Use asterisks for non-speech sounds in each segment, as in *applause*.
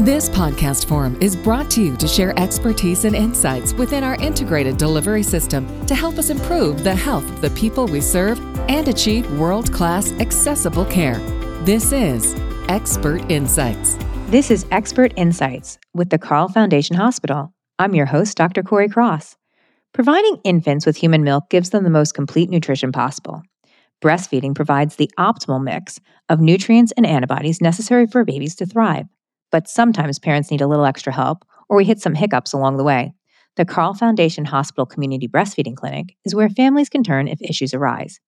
This podcast forum is brought to you to share expertise and insights within our integrated delivery system to help us improve the health of the people we serve and achieve world class accessible care. This is Expert Insights. This is Expert Insights with the Carle Foundation Hospital. I'm your host, Dr. Corey Cross. Providing infants with human milk gives them the most complete nutrition possible. Breastfeeding provides the optimal mix of nutrients and antibodies necessary for babies to thrive but sometimes parents need a little extra help or we hit some hiccups along the way. The Carle Foundation Hospital Community Breastfeeding Clinic is where families can turn if issues arise.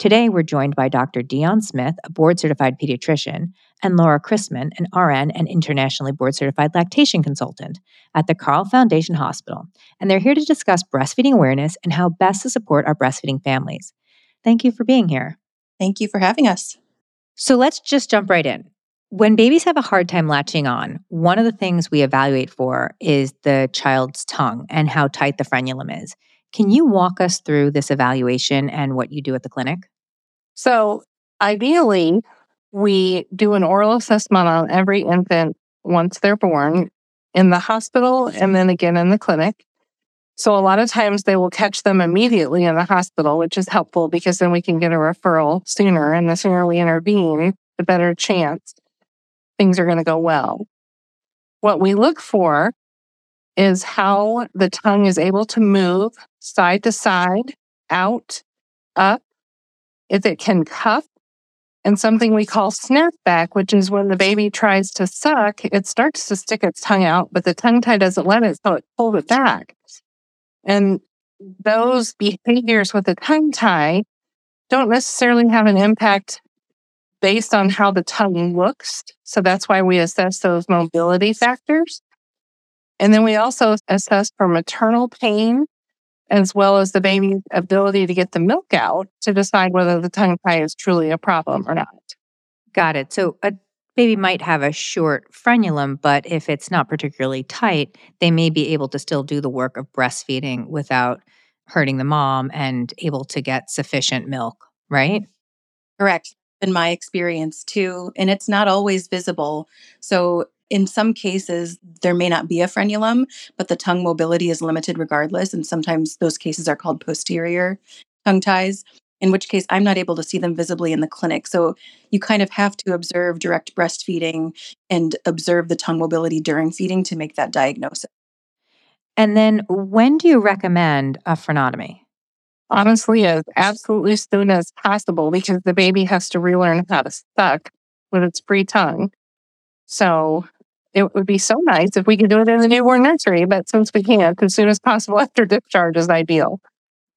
Today, we're joined by Dr. Dion Smith, a board certified pediatrician, and Laura Christman, an RN and internationally board certified lactation consultant at the Carle Foundation Hospital. And they're here to discuss breastfeeding awareness and how best to support our breastfeeding families. Thank you for being here. Thank you for having us. So let's just jump right in. When babies have a hard time latching on, one of the things we evaluate for is the child's tongue and how tight the frenulum is. Can you walk us through this evaluation and what you do at the clinic? So, ideally, we do an oral assessment on every infant once they're born in the hospital and then again in the clinic. So, a lot of times they will catch them immediately in the hospital, which is helpful because then we can get a referral sooner. And the sooner we intervene, the better chance things are going to go well. What we look for is how the tongue is able to move side to side, out, up, if it can cup, and something we call snapback, which is when the baby tries to suck, it starts to stick its tongue out, but the tongue tie doesn't let it, so it pulls it back. And those behaviors with the tongue tie don't necessarily have an impact based on how the tongue looks. So that's why we assess those mobility factors. And then we also assess for maternal pain as well as the baby's ability to get the milk out to decide whether the tongue tie is truly a problem or not. Got it. So a baby might have a short frenulum, but if it's not particularly tight, they may be able to still do the work of breastfeeding without hurting the mom and able to get sufficient milk, right? Correct in my experience too. And it's not always visible. So in some cases, there may not be a frenulum, but the tongue mobility is limited regardless. And sometimes those cases are called posterior tongue ties, in which case I'm not able to see them visibly in the clinic. So you kind of have to observe direct breastfeeding and observe the tongue mobility during feeding to make that diagnosis. And then when do you recommend a frenotomy? Honestly as absolutely soon as possible because the baby has to relearn how to suck with its free tongue. So it would be so nice if we could do it in the newborn nursery, but since we can't, as soon as possible *laughs* after discharge is ideal.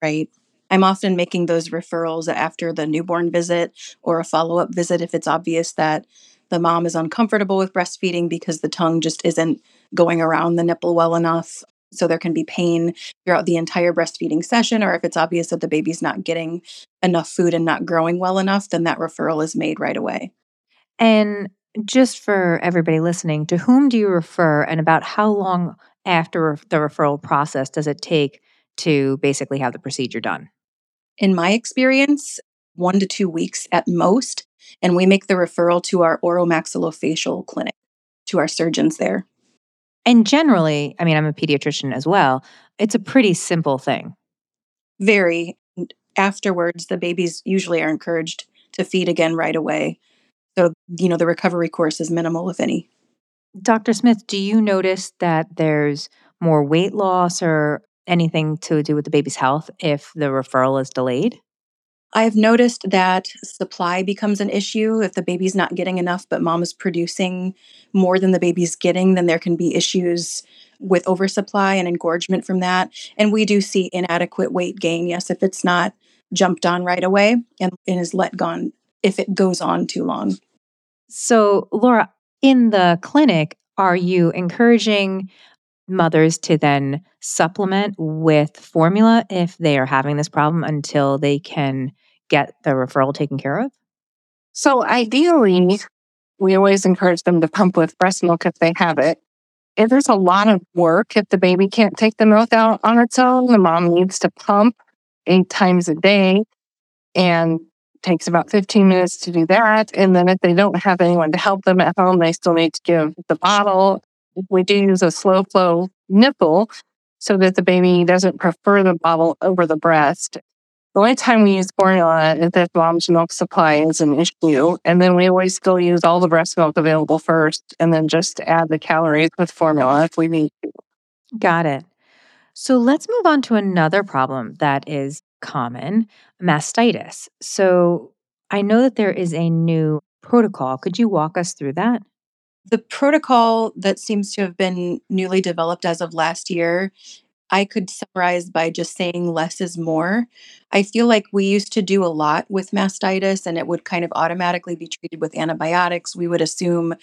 Right. I'm often making those referrals after the newborn visit or a follow up visit if it's obvious that the mom is uncomfortable with breastfeeding because the tongue just isn't going around the nipple well enough so there can be pain throughout the entire breastfeeding session, or if it's obvious that the baby's not getting enough food and not growing well enough, then that referral is made right away. And just for everybody listening, to whom do you refer and about how long after the referral process does it take to basically have the procedure done? In my experience, one to two weeks at most. And we make the referral to our oromaxillofacial clinic, to our surgeons there. And generally, I mean, I'm a pediatrician as well. It's a pretty simple thing. Very. Afterwards, the babies usually are encouraged to feed again right away. So, you know, the recovery course is minimal, if any. Dr. Smith, do you notice that there's more weight loss or anything to do with the baby's health if the referral is delayed? I've noticed that supply becomes an issue. If the baby's not getting enough, but mom is producing more than the baby's getting, then there can be issues with oversupply and engorgement from that. And we do see inadequate weight gain, yes, if it's not jumped on right away and, and is let gone if it goes on too long. So, Laura, in the clinic, are you encouraging mothers to then supplement with formula if they are having this problem until they can get the referral taken care of? So ideally, we always encourage them to pump with breast milk if they have it. If there's a lot of work, if the baby can't take the milk out on its own, the mom needs to pump eight times a day and takes about 15 minutes to do that. And then if they don't have anyone to help them at home, they still need to give the bottle. We do use a slow flow nipple so that the baby doesn't prefer the bottle over the breast. The only time we use formula is if mom's milk supply is an issue. And then we always still use all the breast milk available first and then just add the calories with formula if we need to. Got it. So let's move on to another problem that is common mastitis. So I know that there is a new protocol. Could you walk us through that? The protocol that seems to have been newly developed as of last year, I could summarize by just saying less is more. I feel like we used to do a lot with mastitis and it would kind of automatically be treated with antibiotics. We would assume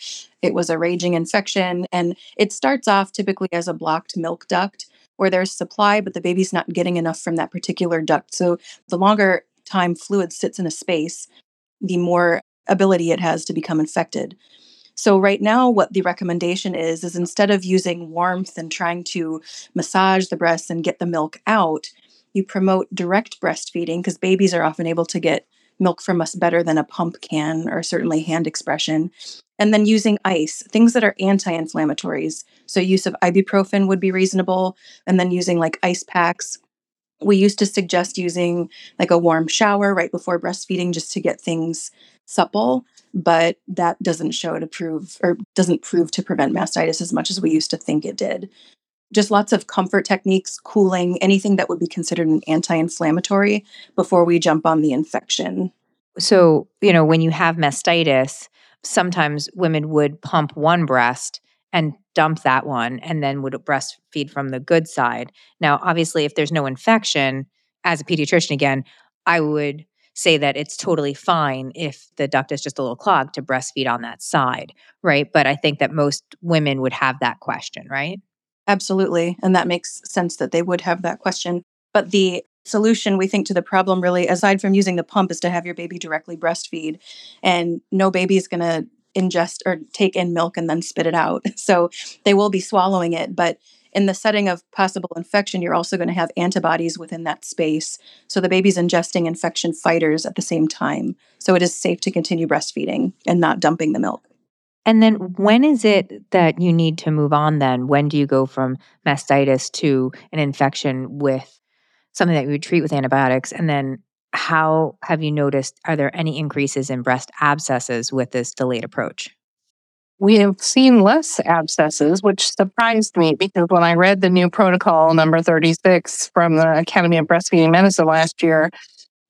it was a raging infection. And it starts off typically as a blocked milk duct where there's supply, but the baby's not getting enough from that particular duct. So the longer time fluid sits in a space, the more ability it has to become infected. So right now what the recommendation is is instead of using warmth and trying to massage the breasts and get the milk out, you promote direct breastfeeding because babies are often able to get milk from us better than a pump can or certainly hand expression. And then using ice, things that are anti-inflammatories. So use of ibuprofen would be reasonable and then using like ice packs we used to suggest using like a warm shower right before breastfeeding just to get things supple but that doesn't show to prove or doesn't prove to prevent mastitis as much as we used to think it did just lots of comfort techniques cooling anything that would be considered an anti-inflammatory before we jump on the infection so you know when you have mastitis sometimes women would pump one breast and dump that one and then would breastfeed from the good side. Now, obviously, if there's no infection, as a pediatrician, again, I would say that it's totally fine if the duct is just a little clogged to breastfeed on that side, right? But I think that most women would have that question, right? Absolutely. And that makes sense that they would have that question. But the solution we think to the problem really aside from using the pump is to have your baby directly breastfeed and no baby is going to ingest or take in milk and then spit it out. *laughs* So they will be swallowing it. But in the setting of possible infection, you're also going to have antibodies within that space. So the baby's ingesting infection fighters at the same time. So it is safe to continue breastfeeding and not dumping the milk. And then when is it that you need to move on then? When do you go from mastitis to an infection with something that you would treat with antibiotics? And then how have you noticed are there any increases in breast abscesses with this delayed approach? We have seen less abscesses, which surprised me because when I read the new protocol number 36 from the Academy of Breastfeeding Medicine last year,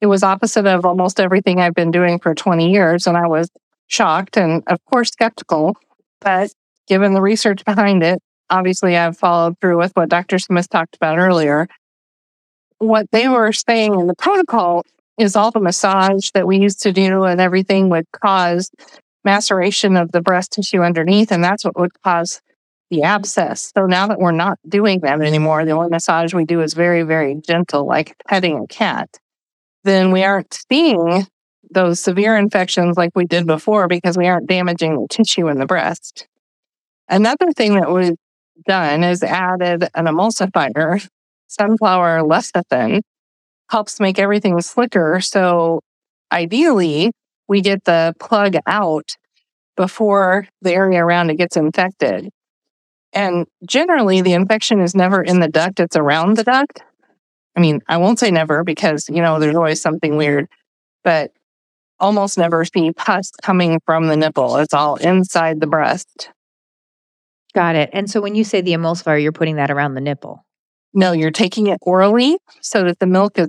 it was opposite of almost everything I've been doing for 20 years. And I was shocked and, of course, skeptical. But given the research behind it, obviously I've followed through with what Dr. Smith talked about earlier. What they were saying in the protocol is all the massage that we used to do and everything would cause maceration of the breast tissue underneath. And that's what would cause the abscess. So now that we're not doing that anymore, the only massage we do is very, very gentle, like petting a cat, then we aren't seeing those severe infections like we did before because we aren't damaging the tissue in the breast. Another thing that we've done is added an emulsifier, sunflower lecithin, helps make everything slicker. So ideally, we get the plug out before the area around it gets infected. And generally, the infection is never in the duct, it's around the duct. I mean, I won't say never because, you know, there's always something weird, but almost never see pus coming from the nipple. It's all inside the breast. Got it. And so when you say the emulsifier, you're putting that around the nipple. No, you're taking it orally so that the milk is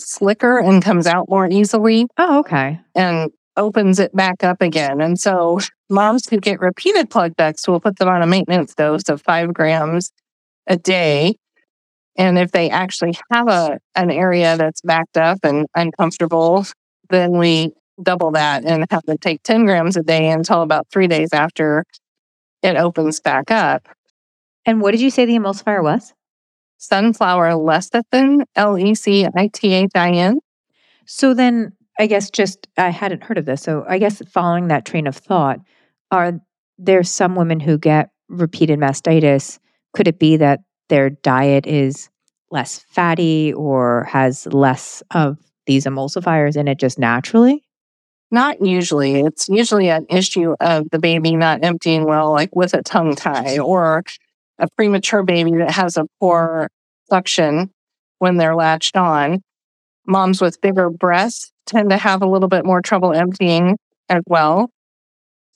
slicker and comes out more easily. Oh, okay. And opens it back up again. And so moms who get repeated plug will put them on a maintenance dose of five grams a day. And if they actually have a an area that's backed up and uncomfortable, then we double that and have them take 10 grams a day until about three days after it opens back up. And what did you say the emulsifier was? Sunflower lecithin, L E C I T H I N. So then I guess just I hadn't heard of this. So I guess following that train of thought, are there some women who get repeated mastitis? Could it be that their diet is less fatty or has less of these emulsifiers in it just naturally? Not usually. It's usually an issue of the baby not emptying well, like with a tongue tie, or a premature baby that has a poor suction when they're latched on. Moms with bigger breasts tend to have a little bit more trouble emptying as well.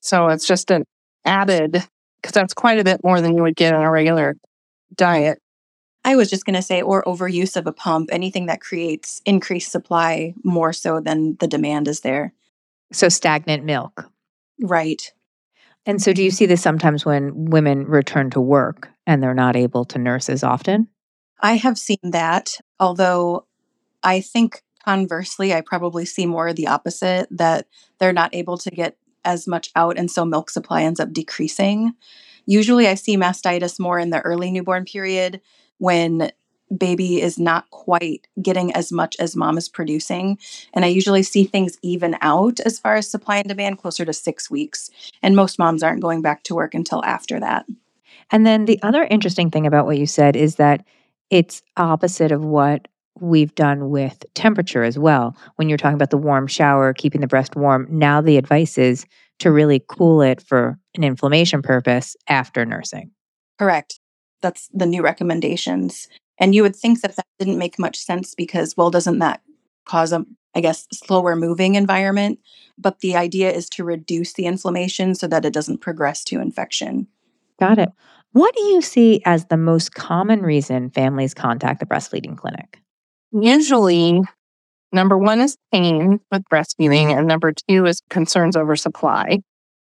So it's just an added, because that's quite a bit more than you would get in a regular diet. I was just going to say, or overuse of a pump, anything that creates increased supply more so than the demand is there. So stagnant milk. Right. And so do you see this sometimes when women return to work and they're not able to nurse as often? I have seen that, although I think conversely, I probably see more the opposite that they're not able to get as much out, and so milk supply ends up decreasing. Usually, I see mastitis more in the early newborn period when baby is not quite getting as much as mom is producing. And I usually see things even out as far as supply and demand closer to six weeks. And most moms aren't going back to work until after that. And then the other interesting thing about what you said is that it's opposite of what we've done with temperature as well. When you're talking about the warm shower, keeping the breast warm, now the advice is to really cool it for an inflammation purpose after nursing. Correct. That's the new recommendations. And you would think that that didn't make much sense because, well, doesn't that cause a, I guess, slower moving environment? But the idea is to reduce the inflammation so that it doesn't progress to infection. Got it. What do you see as the most common reason families contact the breastfeeding clinic? Usually, number one is pain with breastfeeding, and number two is concerns over supply.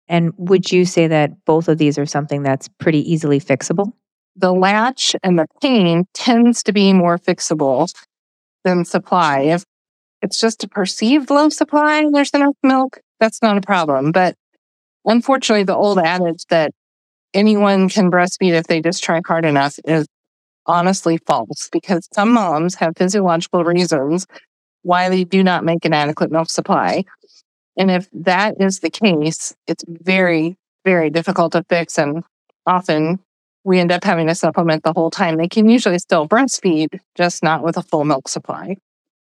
And would you say that both of these are something that's pretty easily fixable? The latch and the pain tends to be more fixable than supply. If it's just a perceived low supply and there's enough milk, that's not a problem. But unfortunately, the old adage that anyone can breastfeed if they just try hard enough is honestly false because some moms have physiological reasons why they do not make an adequate milk supply. And if that is the case, it's very, very difficult to fix. And often we end up having to supplement the whole time. They can usually still breastfeed, just not with a full milk supply.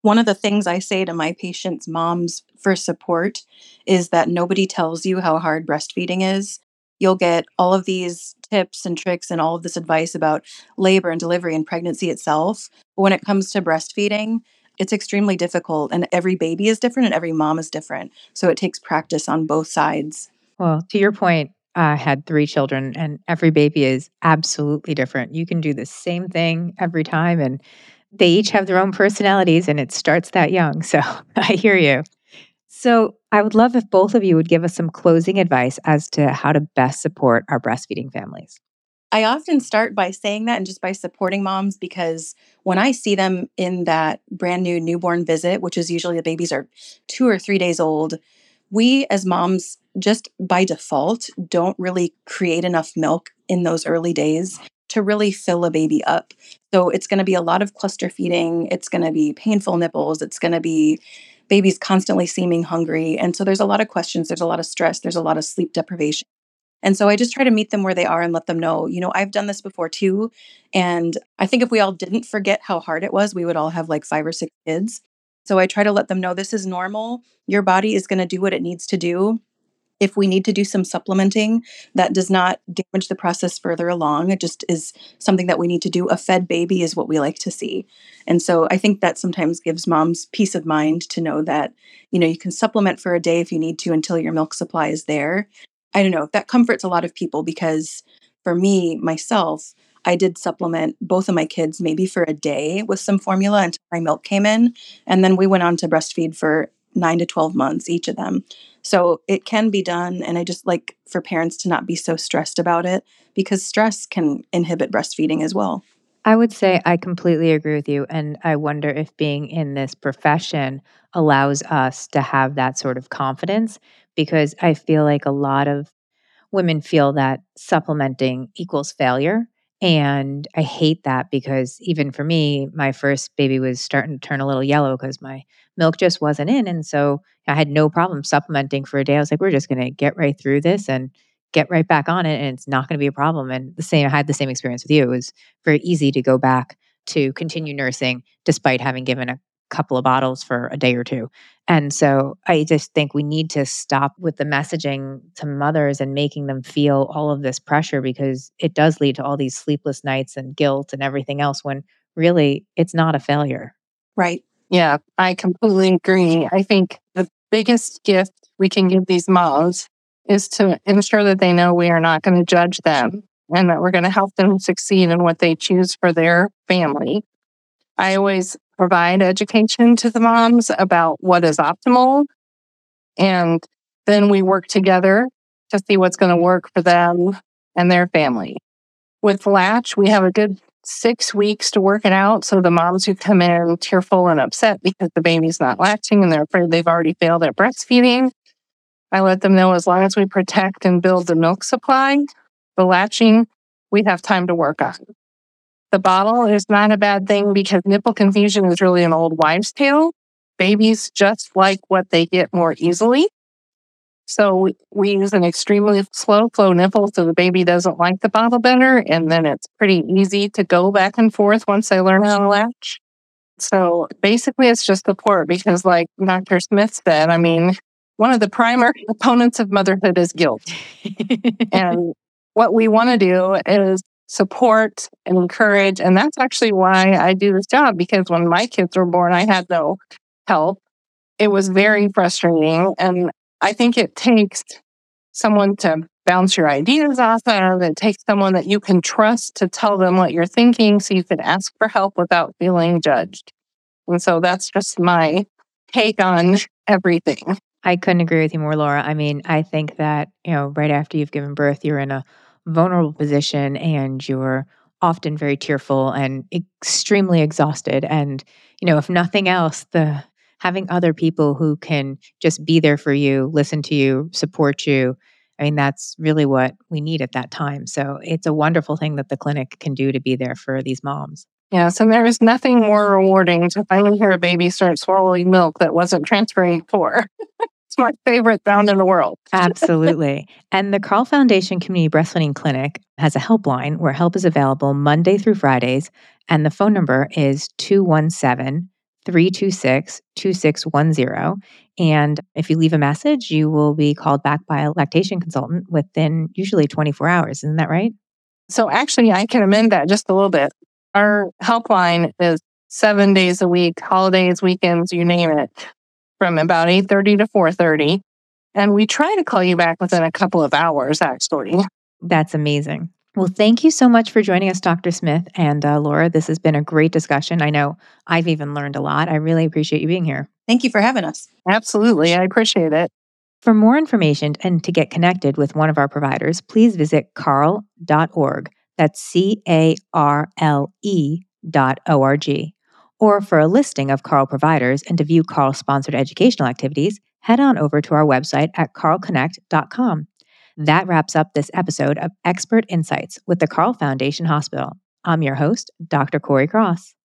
One of the things I say to my patients' moms for support is that nobody tells you how hard breastfeeding is you'll get all of these tips and tricks and all of this advice about labor and delivery and pregnancy itself. But when it comes to breastfeeding, it's extremely difficult and every baby is different and every mom is different. So it takes practice on both sides. Well, to your point, I had three children and every baby is absolutely different. You can do the same thing every time and they each have their own personalities and it starts that young. So *laughs* I hear you. So, I would love if both of you would give us some closing advice as to how to best support our breastfeeding families. I often start by saying that and just by supporting moms because when I see them in that brand new newborn visit, which is usually the babies are two or three days old, we as moms just by default don't really create enough milk in those early days to really fill a baby up. So it's going to be a lot of cluster feeding, it's going to be painful nipples, it's going to be babies constantly seeming hungry. And so there's a lot of questions, there's a lot of stress, there's a lot of sleep deprivation. And so I just try to meet them where they are and let them know, you know, I've done this before too. And I think if we all didn't forget how hard it was, we would all have like five or six kids. So I try to let them know this is normal. Your body is going to do what it needs to do if we need to do some supplementing that does not damage the process further along, it just is something that we need to do. A fed baby is what we like to see. And so I think that sometimes gives moms peace of mind to know that, you know, you can supplement for a day if you need to until your milk supply is there. I don't know, that comforts a lot of people because for me, myself, I did supplement both of my kids maybe for a day with some formula until my milk came in. And then we went on to breastfeed for nine to 12 months, each of them. So it can be done. And I just like for parents to not be so stressed about it because stress can inhibit breastfeeding as well. I would say I completely agree with you. And I wonder if being in this profession allows us to have that sort of confidence because I feel like a lot of women feel that supplementing equals failure. And I hate that because even for me, my first baby was starting to turn a little yellow because my milk just wasn't in. And so I had no problem supplementing for a day. I was like, we're just going to get right through this and get right back on it. And it's not going to be a problem. And the same, I had the same experience with you. It was very easy to go back to continue nursing despite having given a couple of bottles for a day or two. And so I just think we need to stop with the messaging to mothers and making them feel all of this pressure because it does lead to all these sleepless nights and guilt and everything else when really it's not a failure. Right. Yeah, I completely agree. I think the biggest gift we can give these moms is to ensure that they know we are not going to judge them and that we're going to help them succeed in what they choose for their family. I always provide education to the moms about what is optimal. And then we work together to see what's going to work for them and their family. With Latch, we have a good six weeks to work it out. So the moms who come in tearful and upset because the baby's not latching and they're afraid they've already failed at breastfeeding, I let them know as long as we protect and build the milk supply, the latching, we have time to work on. The bottle is not a bad thing because nipple confusion is really an old wives' tale. Babies just like what they get more easily. So we use an extremely slow flow nipple so the baby doesn't like the bottle better. And then it's pretty easy to go back and forth once they learn how to latch. So basically, it's just support because, like Dr. Smith said, I mean, one of the primary *laughs* opponents of motherhood is guilt. *laughs* and what we want to do is support and encourage. And that's actually why I do this job because when my kids were born, I had no help. It was very frustrating. And I think it takes someone to bounce your ideas off of. It takes someone that you can trust to tell them what you're thinking so you can ask for help without feeling judged. And so that's just my take on *laughs* everything. I couldn't agree with you more, Laura. I mean, I think that, you know, right after you've given birth, you're in a vulnerable position and you're often very tearful and extremely exhausted. And you know if nothing else the having other people who can just be there for you listen to you support you i mean that's really what we need at that time. So it's a wonderful thing that the clinic can do to be there for these moms. Yes, and there is nothing more rewarding to finally hear a baby start swallowing milk that wasn't transferring for. *laughs* It's my favorite sound in the world. *laughs* Absolutely. And the Carle Foundation Community Breastfeeding Clinic has a helpline where help is available Monday through Fridays. And the phone number is 217 326 2610. And if you leave a message, you will be called back by a lactation consultant within usually 24 hours. Isn't that right? So, actually, I can amend that just a little bit. Our helpline is seven days a week, holidays, weekends, you name it from about 8.30 to 4.30. And we try to call you back within a couple of hours, actually. That's amazing. Well, thank you so much for joining us, Dr. Smith and uh, Laura. This has been a great discussion. I know I've even learned a lot. I really appreciate you being here. Thank you for having us. Absolutely. I appreciate it. For more information and to get connected with one of our providers, please visit carle.org. That's C A R L E dot O R G. Or for a listing of Carle providers and to view Carle sponsored educational activities, head on over to our website at carleconnect.com. That wraps up this episode of Expert Insights with the Carle Foundation Hospital. I'm your host, Dr. Corey Cross.